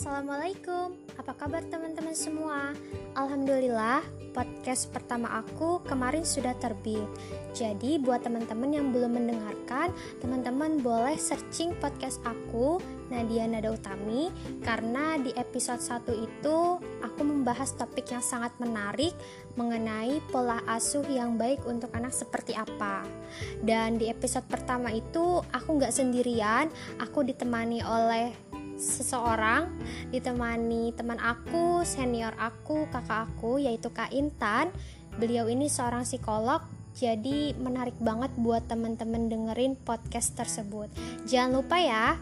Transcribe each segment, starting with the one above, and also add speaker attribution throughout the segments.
Speaker 1: Assalamualaikum, apa kabar teman-teman semua? Alhamdulillah, podcast pertama aku kemarin sudah terbit. Jadi, buat teman-teman yang belum mendengarkan, teman-teman boleh searching podcast aku, Nadia Nada Utami, karena di episode 1 itu aku membahas topik yang sangat menarik mengenai pola asuh yang baik untuk anak seperti apa. Dan di episode pertama itu aku nggak sendirian, aku ditemani oleh seseorang ditemani teman aku, senior aku, kakak aku yaitu Kak Intan. Beliau ini seorang psikolog jadi menarik banget buat teman-teman dengerin podcast tersebut. Jangan lupa ya.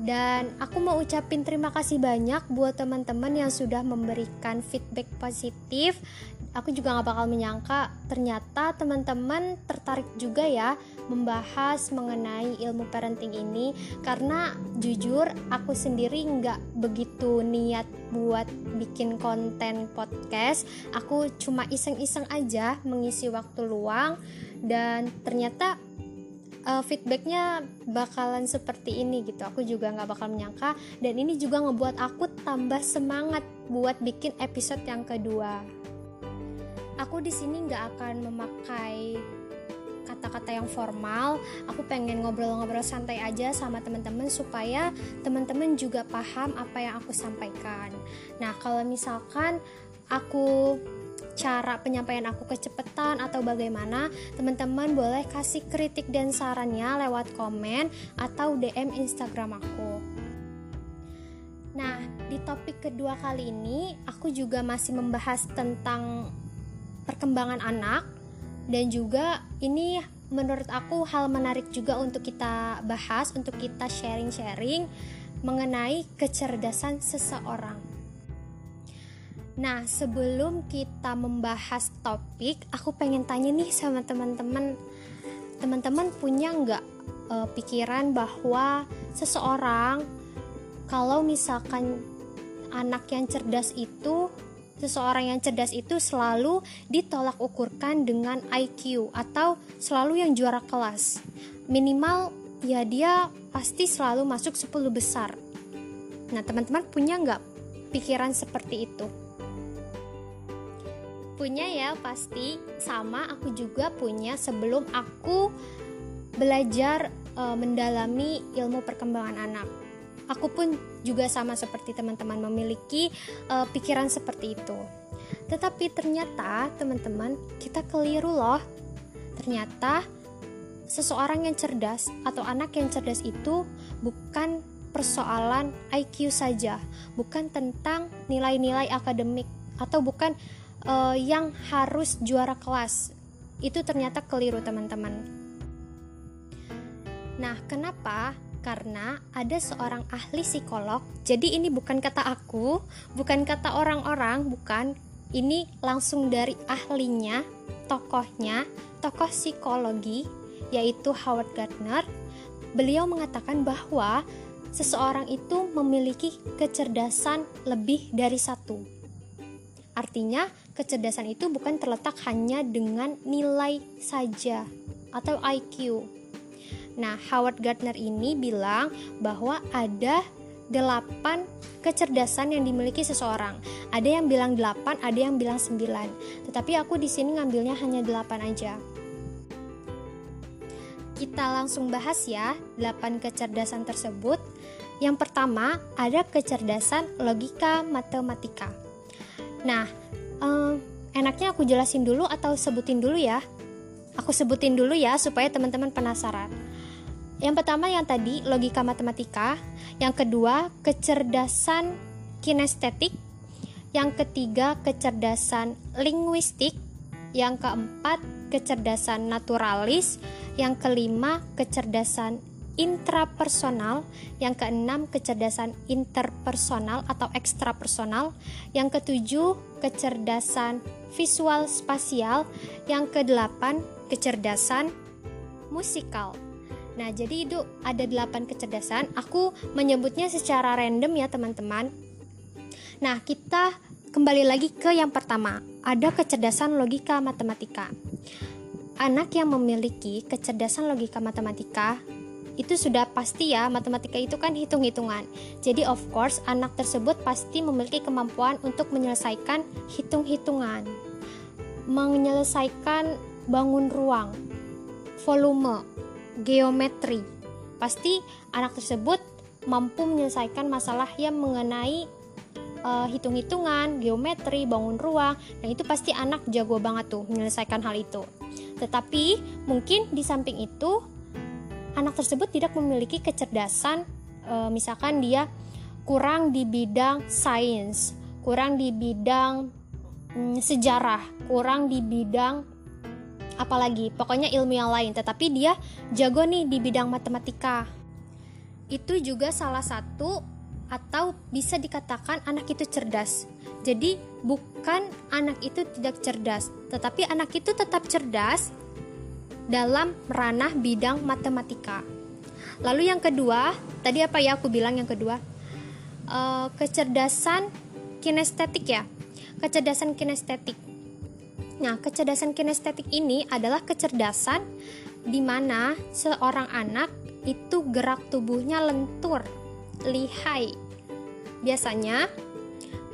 Speaker 1: Dan aku mau ucapin terima kasih banyak buat teman-teman yang sudah memberikan feedback positif aku juga gak bakal menyangka ternyata teman-teman tertarik juga ya membahas mengenai ilmu parenting ini. Karena jujur aku sendiri nggak begitu niat buat bikin konten podcast. Aku cuma iseng-iseng aja mengisi waktu luang dan ternyata uh, feedbacknya bakalan seperti ini gitu. Aku juga nggak bakal menyangka dan ini juga ngebuat aku tambah semangat buat bikin episode yang kedua aku di sini nggak akan memakai kata-kata yang formal. Aku pengen ngobrol-ngobrol santai aja sama teman-teman supaya teman-teman juga paham apa yang aku sampaikan. Nah kalau misalkan aku cara penyampaian aku kecepatan atau bagaimana teman-teman boleh kasih kritik dan sarannya lewat komen atau DM Instagram aku. Nah, di topik kedua kali ini aku juga masih membahas tentang perkembangan anak dan juga ini menurut aku hal menarik juga untuk kita bahas, untuk kita sharing-sharing mengenai kecerdasan seseorang. Nah, sebelum kita membahas topik, aku pengen tanya nih sama teman-teman. Teman-teman punya nggak e, pikiran bahwa seseorang kalau misalkan anak yang cerdas itu seseorang yang cerdas itu selalu ditolak ukurkan dengan IQ atau selalu yang juara kelas. Minimal ya dia pasti selalu masuk 10 besar. Nah, teman-teman punya nggak pikiran seperti itu? Punya ya, pasti. Sama aku juga punya sebelum aku belajar e, mendalami ilmu perkembangan anak aku pun juga sama seperti teman-teman memiliki uh, pikiran seperti itu. Tetapi ternyata teman-teman kita keliru loh. Ternyata seseorang yang cerdas atau anak yang cerdas itu bukan persoalan IQ saja, bukan tentang nilai-nilai akademik atau bukan uh, yang harus juara kelas. Itu ternyata keliru teman-teman. Nah, kenapa karena ada seorang ahli psikolog. Jadi ini bukan kata aku, bukan kata orang-orang, bukan. Ini langsung dari ahlinya, tokohnya, tokoh psikologi yaitu Howard Gardner. Beliau mengatakan bahwa seseorang itu memiliki kecerdasan lebih dari satu. Artinya, kecerdasan itu bukan terletak hanya dengan nilai saja atau IQ, Nah, Howard Gardner ini bilang bahwa ada delapan kecerdasan yang dimiliki seseorang. Ada yang bilang delapan, ada yang bilang sembilan. Tetapi aku di sini ngambilnya hanya delapan aja. Kita langsung bahas ya, delapan kecerdasan tersebut. Yang pertama, ada kecerdasan logika matematika. Nah, eh, enaknya aku jelasin dulu atau sebutin dulu ya? Aku sebutin dulu ya supaya teman-teman penasaran. Yang pertama yang tadi logika matematika, yang kedua kecerdasan kinestetik, yang ketiga kecerdasan linguistik, yang keempat kecerdasan naturalis, yang kelima kecerdasan intrapersonal, yang keenam kecerdasan interpersonal atau ekstrapersonal, yang ketujuh kecerdasan visual spasial, yang kedelapan kecerdasan musikal. Nah, jadi itu ada 8 kecerdasan. Aku menyebutnya secara random ya, teman-teman. Nah, kita kembali lagi ke yang pertama. Ada kecerdasan logika matematika. Anak yang memiliki kecerdasan logika matematika itu sudah pasti ya matematika itu kan hitung-hitungan. Jadi of course anak tersebut pasti memiliki kemampuan untuk menyelesaikan hitung-hitungan. Menyelesaikan bangun ruang, volume, geometri. Pasti anak tersebut mampu menyelesaikan masalah yang mengenai uh, hitung-hitungan, geometri, bangun ruang. Nah, itu pasti anak jago banget tuh menyelesaikan hal itu. Tetapi mungkin di samping itu anak tersebut tidak memiliki kecerdasan uh, misalkan dia kurang di bidang sains, kurang di bidang um, sejarah, kurang di bidang apalagi pokoknya ilmu yang lain tetapi dia jago nih di bidang matematika itu juga salah satu atau bisa dikatakan anak itu cerdas. Jadi bukan anak itu tidak cerdas, tetapi anak itu tetap cerdas dalam ranah bidang matematika. Lalu yang kedua, tadi apa ya aku bilang yang kedua? Uh, kecerdasan kinestetik ya. Kecerdasan kinestetik. Nah, kecerdasan kinestetik ini adalah kecerdasan di mana seorang anak itu gerak tubuhnya lentur lihai. Biasanya,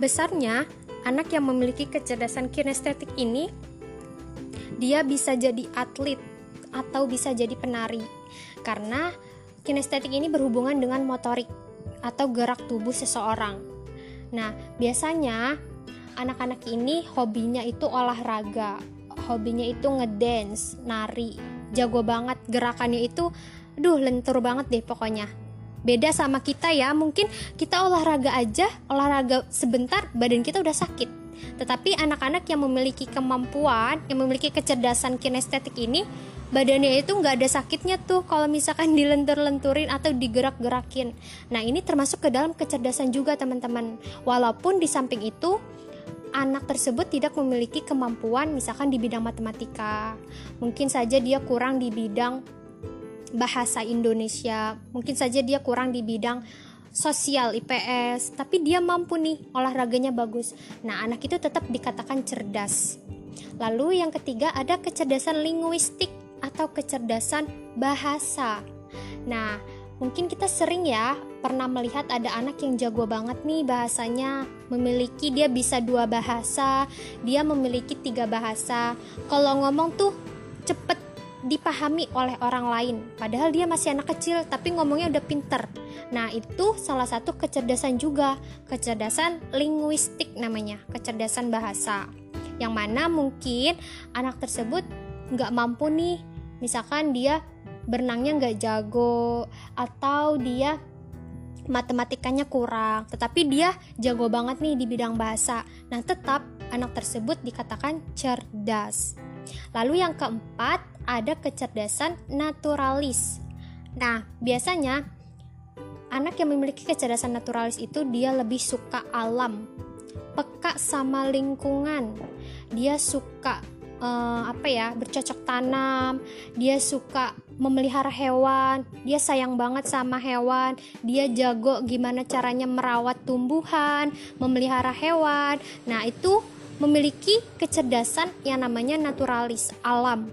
Speaker 1: besarnya anak yang memiliki kecerdasan kinestetik ini dia bisa jadi atlet atau bisa jadi penari karena kinestetik ini berhubungan dengan motorik atau gerak tubuh seseorang. Nah, biasanya anak-anak ini hobinya itu olahraga, hobinya itu ngedance, nari, jago banget gerakannya itu, duh lentur banget deh pokoknya. Beda sama kita ya mungkin kita olahraga aja olahraga sebentar badan kita udah sakit. Tetapi anak-anak yang memiliki kemampuan yang memiliki kecerdasan kinestetik ini badannya itu nggak ada sakitnya tuh kalau misalkan dilentur-lenturin atau digerak-gerakin. Nah ini termasuk ke dalam kecerdasan juga teman-teman. Walaupun di samping itu anak tersebut tidak memiliki kemampuan misalkan di bidang matematika. Mungkin saja dia kurang di bidang bahasa Indonesia. Mungkin saja dia kurang di bidang sosial IPS tapi dia mampu nih olahraganya bagus. Nah anak itu tetap dikatakan cerdas. Lalu yang ketiga ada kecerdasan linguistik atau kecerdasan bahasa. Nah mungkin kita sering ya pernah melihat ada anak yang jago banget nih bahasanya. Memiliki dia bisa dua bahasa dia memiliki tiga bahasa. Kalau ngomong tuh cepet dipahami oleh orang lain. Padahal dia masih anak kecil tapi ngomongnya udah pinter. Nah itu salah satu kecerdasan juga. Kecerdasan linguistik namanya kecerdasan bahasa. Yang mana mungkin anak tersebut nggak mampu nih. Misalkan dia berenangnya nggak jago atau dia matematikanya kurang tetapi dia jago banget nih di bidang bahasa nah tetap anak tersebut dikatakan cerdas lalu yang keempat ada kecerdasan naturalis. Nah, biasanya anak yang memiliki kecerdasan naturalis itu dia lebih suka alam, peka sama lingkungan. Dia suka uh, apa ya, bercocok tanam, dia suka memelihara hewan, dia sayang banget sama hewan, dia jago gimana caranya merawat tumbuhan, memelihara hewan. Nah, itu memiliki kecerdasan yang namanya naturalis, alam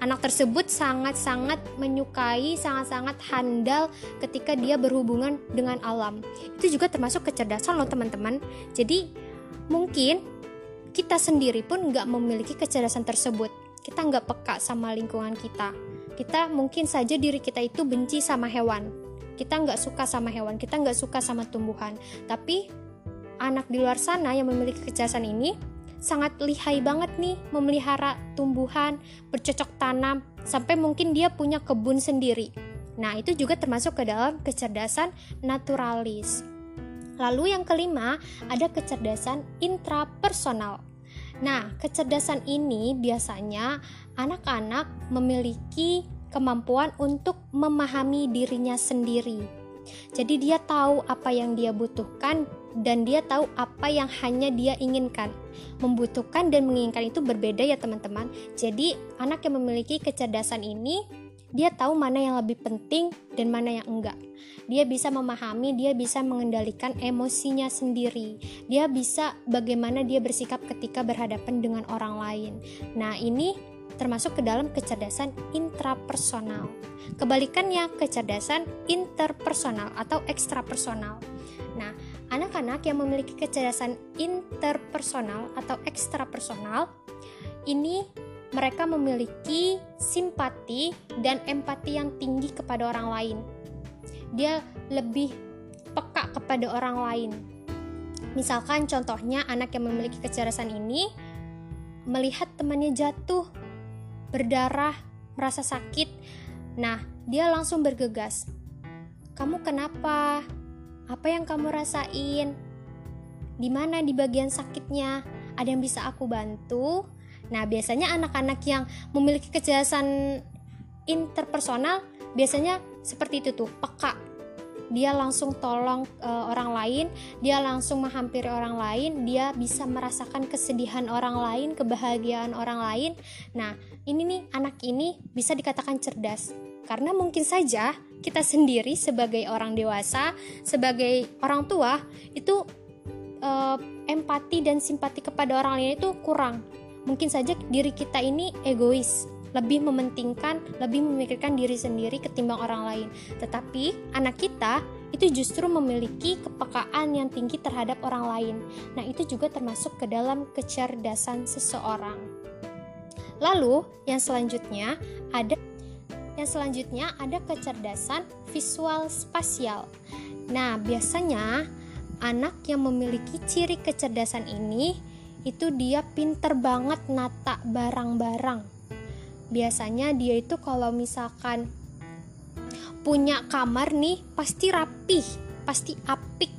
Speaker 1: anak tersebut sangat-sangat menyukai, sangat-sangat handal ketika dia berhubungan dengan alam. Itu juga termasuk kecerdasan loh teman-teman. Jadi mungkin kita sendiri pun nggak memiliki kecerdasan tersebut. Kita nggak peka sama lingkungan kita. Kita mungkin saja diri kita itu benci sama hewan. Kita nggak suka sama hewan, kita nggak suka sama tumbuhan. Tapi anak di luar sana yang memiliki kecerdasan ini sangat lihai banget nih memelihara tumbuhan, bercocok tanam, sampai mungkin dia punya kebun sendiri. Nah, itu juga termasuk ke dalam kecerdasan naturalis. Lalu yang kelima, ada kecerdasan intrapersonal. Nah, kecerdasan ini biasanya anak-anak memiliki kemampuan untuk memahami dirinya sendiri. Jadi dia tahu apa yang dia butuhkan dan dia tahu apa yang hanya dia inginkan. Membutuhkan dan menginginkan itu berbeda ya teman-teman. Jadi anak yang memiliki kecerdasan ini dia tahu mana yang lebih penting dan mana yang enggak. Dia bisa memahami, dia bisa mengendalikan emosinya sendiri. Dia bisa bagaimana dia bersikap ketika berhadapan dengan orang lain. Nah, ini termasuk ke dalam kecerdasan intrapersonal. Kebalikannya kecerdasan interpersonal atau ekstrapersonal. Nah, anak-anak yang memiliki kecerdasan interpersonal atau ekstrapersonal ini mereka memiliki simpati dan empati yang tinggi kepada orang lain. Dia lebih peka kepada orang lain. Misalkan contohnya anak yang memiliki kecerdasan ini melihat temannya jatuh, berdarah, merasa sakit. Nah, dia langsung bergegas. Kamu kenapa? Apa yang kamu rasain? Di mana di bagian sakitnya? Ada yang bisa aku bantu? Nah, biasanya anak-anak yang memiliki kecerdasan interpersonal biasanya seperti itu tuh, peka dia langsung tolong uh, orang lain, dia langsung menghampiri orang lain, dia bisa merasakan kesedihan orang lain, kebahagiaan orang lain. Nah, ini nih anak ini bisa dikatakan cerdas karena mungkin saja kita sendiri sebagai orang dewasa, sebagai orang tua itu uh, empati dan simpati kepada orang lain itu kurang. Mungkin saja diri kita ini egois, lebih mementingkan, lebih memikirkan diri sendiri ketimbang orang lain. Tetapi anak kita itu justru memiliki kepekaan yang tinggi terhadap orang lain. Nah, itu juga termasuk ke dalam kecerdasan seseorang. Lalu, yang selanjutnya ada yang selanjutnya ada kecerdasan visual spasial. Nah, biasanya anak yang memiliki ciri kecerdasan ini itu dia pinter banget nata barang-barang biasanya dia itu kalau misalkan punya kamar nih pasti rapih, pasti apik.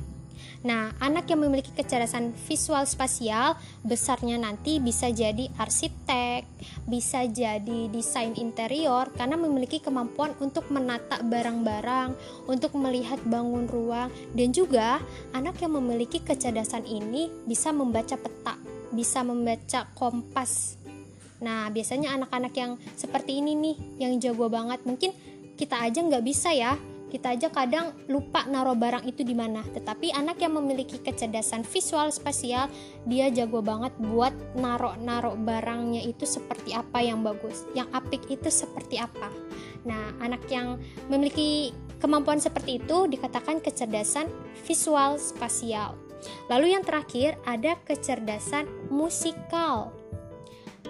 Speaker 1: Nah, anak yang memiliki kecerdasan visual spasial besarnya nanti bisa jadi arsitek, bisa jadi desain interior karena memiliki kemampuan untuk menata barang-barang, untuk melihat bangun ruang dan juga anak yang memiliki kecerdasan ini bisa membaca peta, bisa membaca kompas Nah, biasanya anak-anak yang seperti ini nih, yang jago banget, mungkin kita aja nggak bisa ya. Kita aja kadang lupa naruh barang itu di mana. Tetapi anak yang memiliki kecerdasan visual spasial, dia jago banget buat naruh-naruh barangnya itu seperti apa yang bagus, yang apik itu seperti apa. Nah, anak yang memiliki kemampuan seperti itu dikatakan kecerdasan visual spasial. Lalu yang terakhir ada kecerdasan musikal.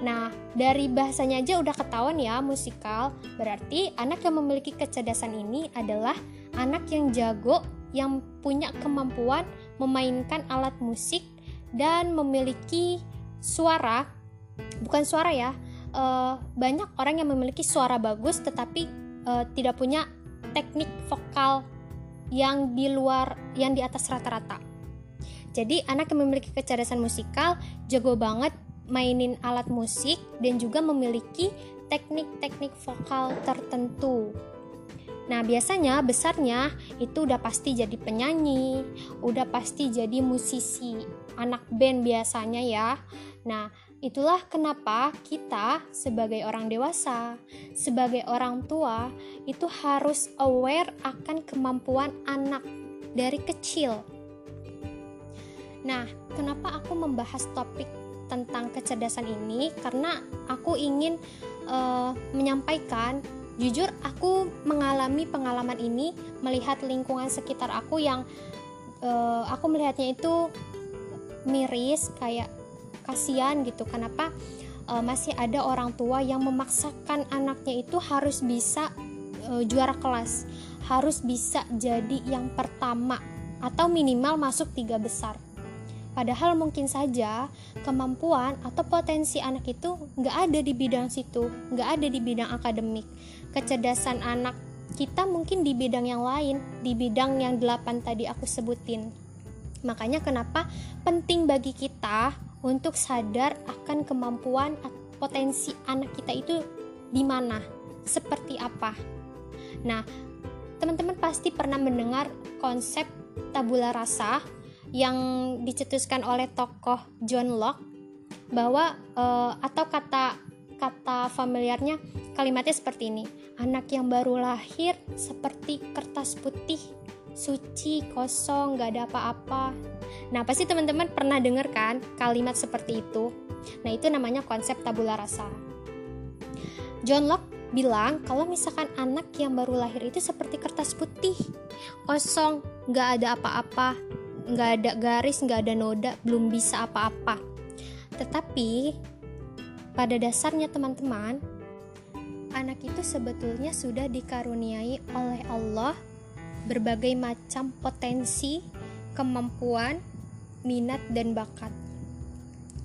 Speaker 1: Nah, dari bahasanya aja udah ketahuan ya musikal. Berarti anak yang memiliki kecerdasan ini adalah anak yang jago, yang punya kemampuan memainkan alat musik dan memiliki suara, bukan suara ya. Uh, banyak orang yang memiliki suara bagus tetapi uh, tidak punya teknik vokal yang di luar yang di atas rata-rata. Jadi anak yang memiliki kecerdasan musikal jago banget mainin alat musik dan juga memiliki teknik-teknik vokal tertentu. Nah, biasanya besarnya itu udah pasti jadi penyanyi, udah pasti jadi musisi, anak band biasanya ya. Nah, itulah kenapa kita sebagai orang dewasa, sebagai orang tua itu harus aware akan kemampuan anak dari kecil. Nah, kenapa aku membahas topik tentang kecerdasan ini? Karena aku ingin uh, menyampaikan jujur aku mengalami pengalaman ini melihat lingkungan sekitar aku yang uh, aku melihatnya itu miris kayak kasihan gitu. Kenapa? Uh, masih ada orang tua yang memaksakan anaknya itu harus bisa uh, juara kelas harus bisa jadi yang pertama atau minimal masuk tiga besar Padahal mungkin saja kemampuan atau potensi anak itu nggak ada di bidang situ, nggak ada di bidang akademik. Kecerdasan anak kita mungkin di bidang yang lain, di bidang yang delapan tadi aku sebutin. Makanya kenapa penting bagi kita untuk sadar akan kemampuan potensi anak kita itu di mana, seperti apa. Nah, teman-teman pasti pernah mendengar konsep tabula rasa yang dicetuskan oleh tokoh John Locke bahwa uh, atau kata kata familiarnya kalimatnya seperti ini anak yang baru lahir seperti kertas putih suci kosong gak ada apa-apa. Nah pasti teman-teman pernah dengar kan kalimat seperti itu? Nah itu namanya konsep tabula rasa. John Locke bilang kalau misalkan anak yang baru lahir itu seperti kertas putih kosong nggak ada apa-apa nggak ada garis nggak ada noda belum bisa apa-apa. Tetapi pada dasarnya teman-teman anak itu sebetulnya sudah dikaruniai oleh Allah berbagai macam potensi kemampuan minat dan bakat.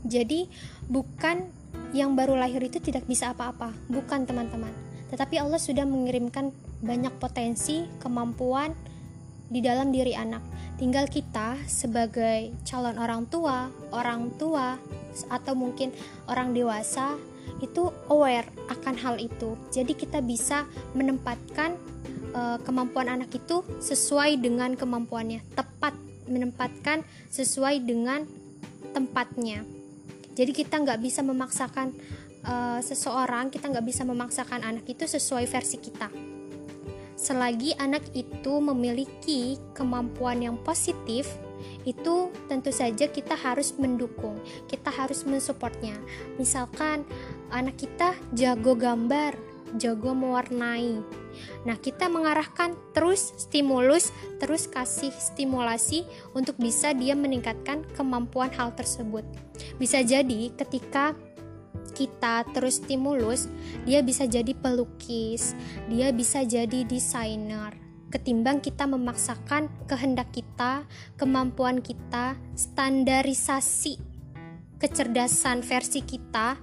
Speaker 1: Jadi bukan yang baru lahir itu tidak bisa apa-apa, bukan teman-teman. Tetapi Allah sudah mengirimkan banyak potensi, kemampuan di dalam diri anak. Tinggal kita sebagai calon orang tua, orang tua, atau mungkin orang dewasa itu aware akan hal itu. Jadi kita bisa menempatkan uh, kemampuan anak itu sesuai dengan kemampuannya, tepat menempatkan sesuai dengan tempatnya jadi kita nggak bisa memaksakan uh, seseorang kita nggak bisa memaksakan anak itu sesuai versi kita selagi anak itu memiliki kemampuan yang positif itu tentu saja kita harus mendukung kita harus mensupportnya misalkan anak kita jago gambar jago mewarnai. Nah, kita mengarahkan terus stimulus, terus kasih stimulasi untuk bisa dia meningkatkan kemampuan hal tersebut. Bisa jadi ketika kita terus stimulus, dia bisa jadi pelukis, dia bisa jadi desainer. Ketimbang kita memaksakan kehendak kita, kemampuan kita, standarisasi kecerdasan versi kita,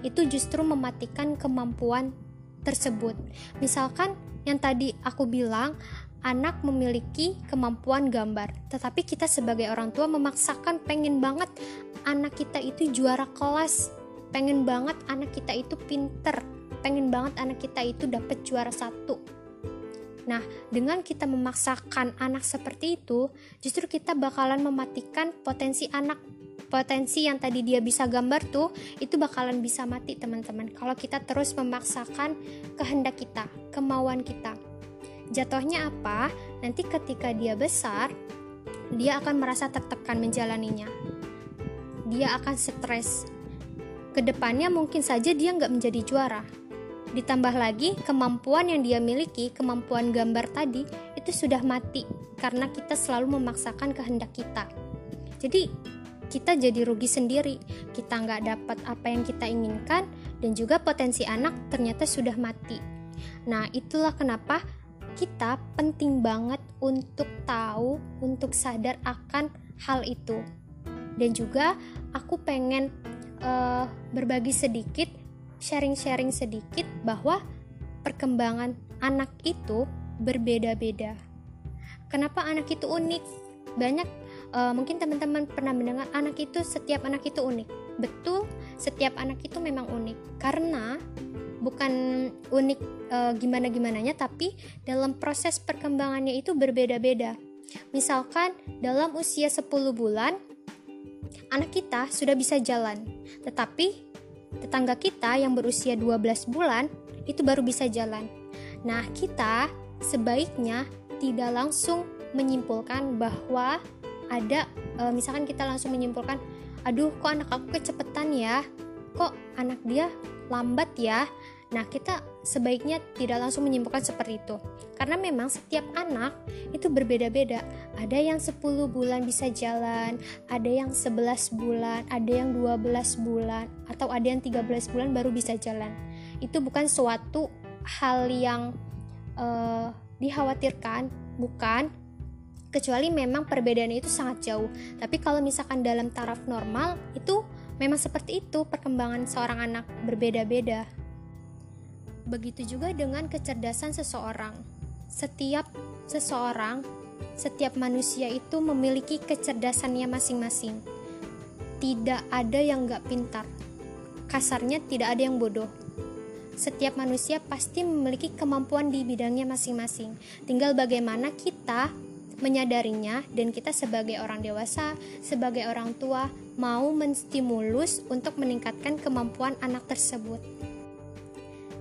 Speaker 1: itu justru mematikan kemampuan tersebut. Misalkan yang tadi aku bilang, anak memiliki kemampuan gambar, tetapi kita sebagai orang tua memaksakan pengen banget anak kita itu juara kelas, pengen banget anak kita itu pinter, pengen banget anak kita itu dapat juara satu. Nah, dengan kita memaksakan anak seperti itu, justru kita bakalan mematikan potensi anak. Potensi yang tadi dia bisa gambar tuh itu bakalan bisa mati teman-teman. Kalau kita terus memaksakan kehendak kita kemauan kita. Jatuhnya apa? Nanti ketika dia besar dia akan merasa tertekan menjalaninya. Dia akan stres ke depannya mungkin saja dia nggak menjadi juara ditambah lagi kemampuan yang dia miliki kemampuan gambar tadi itu sudah mati karena kita selalu memaksakan kehendak kita jadi kita jadi rugi sendiri. Kita nggak dapat apa yang kita inginkan, dan juga potensi anak ternyata sudah mati. Nah, itulah kenapa kita penting banget untuk tahu, untuk sadar akan hal itu. Dan juga aku pengen uh, berbagi sedikit, sharing-sharing sedikit bahwa perkembangan anak itu berbeda-beda. Kenapa anak itu unik? Banyak uh, mungkin teman-teman pernah mendengar anak itu setiap anak itu unik betul setiap anak itu memang unik karena bukan unik uh, gimana gimananya tapi dalam proses perkembangannya itu berbeda-beda misalkan dalam usia 10 bulan anak kita sudah bisa jalan tetapi tetangga kita yang berusia 12 bulan itu baru bisa jalan. Nah kita sebaiknya tidak langsung menyimpulkan bahwa ada e, misalkan kita langsung menyimpulkan aduh kok anak aku kecepetan ya? Kok anak dia lambat ya? Nah kita sebaiknya tidak langsung menyimpulkan seperti itu karena memang setiap anak itu berbeda-beda ada yang 10 bulan bisa jalan ada yang 11 bulan ada yang 12 bulan atau ada yang 13 bulan baru bisa jalan itu bukan suatu hal yang uh, dikhawatirkan bukan kecuali memang perbedaan itu sangat jauh. Tapi kalau misalkan dalam taraf normal itu memang seperti itu perkembangan seorang anak berbeda-beda. Begitu juga dengan kecerdasan seseorang. Setiap seseorang, setiap manusia itu memiliki kecerdasannya masing-masing. Tidak ada yang gak pintar. Kasarnya tidak ada yang bodoh setiap manusia pasti memiliki kemampuan di bidangnya masing-masing. Tinggal bagaimana kita menyadarinya dan kita sebagai orang dewasa, sebagai orang tua mau menstimulus untuk meningkatkan kemampuan anak tersebut.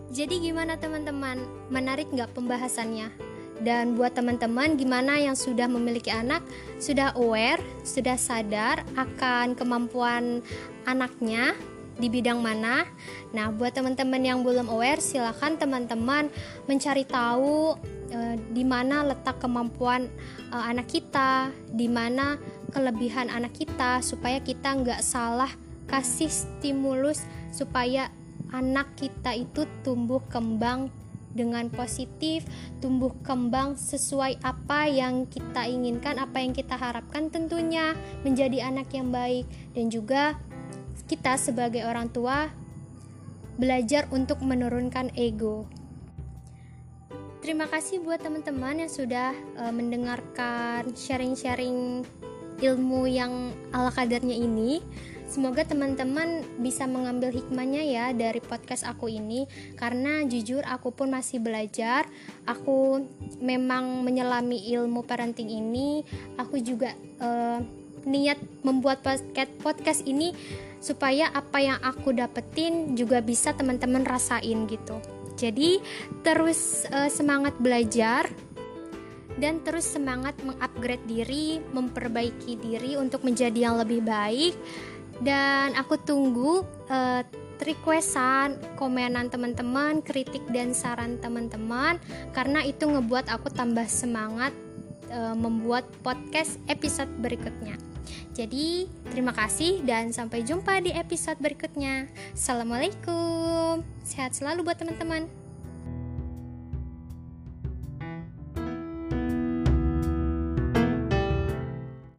Speaker 1: Jadi gimana teman-teman? Menarik nggak pembahasannya? Dan buat teman-teman gimana yang sudah memiliki anak, sudah aware, sudah sadar akan kemampuan anaknya, di bidang mana. Nah, buat teman-teman yang belum aware, silakan teman-teman mencari tahu uh, di mana letak kemampuan uh, anak kita, di mana kelebihan anak kita, supaya kita nggak salah kasih stimulus supaya anak kita itu tumbuh kembang dengan positif, tumbuh kembang sesuai apa yang kita inginkan, apa yang kita harapkan tentunya menjadi anak yang baik dan juga kita sebagai orang tua belajar untuk menurunkan ego. Terima kasih buat teman-teman yang sudah uh, mendengarkan sharing-sharing ilmu yang ala kadarnya ini. Semoga teman-teman bisa mengambil hikmahnya ya dari podcast aku ini karena jujur aku pun masih belajar. Aku memang menyelami ilmu parenting ini. Aku juga uh, niat membuat podcast podcast ini supaya apa yang aku dapetin juga bisa teman-teman rasain gitu. Jadi terus uh, semangat belajar dan terus semangat mengupgrade diri, memperbaiki diri untuk menjadi yang lebih baik dan aku tunggu uh, requestan, komenan teman-teman, kritik dan saran teman-teman karena itu ngebuat aku tambah semangat uh, membuat podcast episode berikutnya. Jadi, terima kasih dan sampai jumpa di episode berikutnya. Assalamualaikum. Sehat selalu buat teman-teman.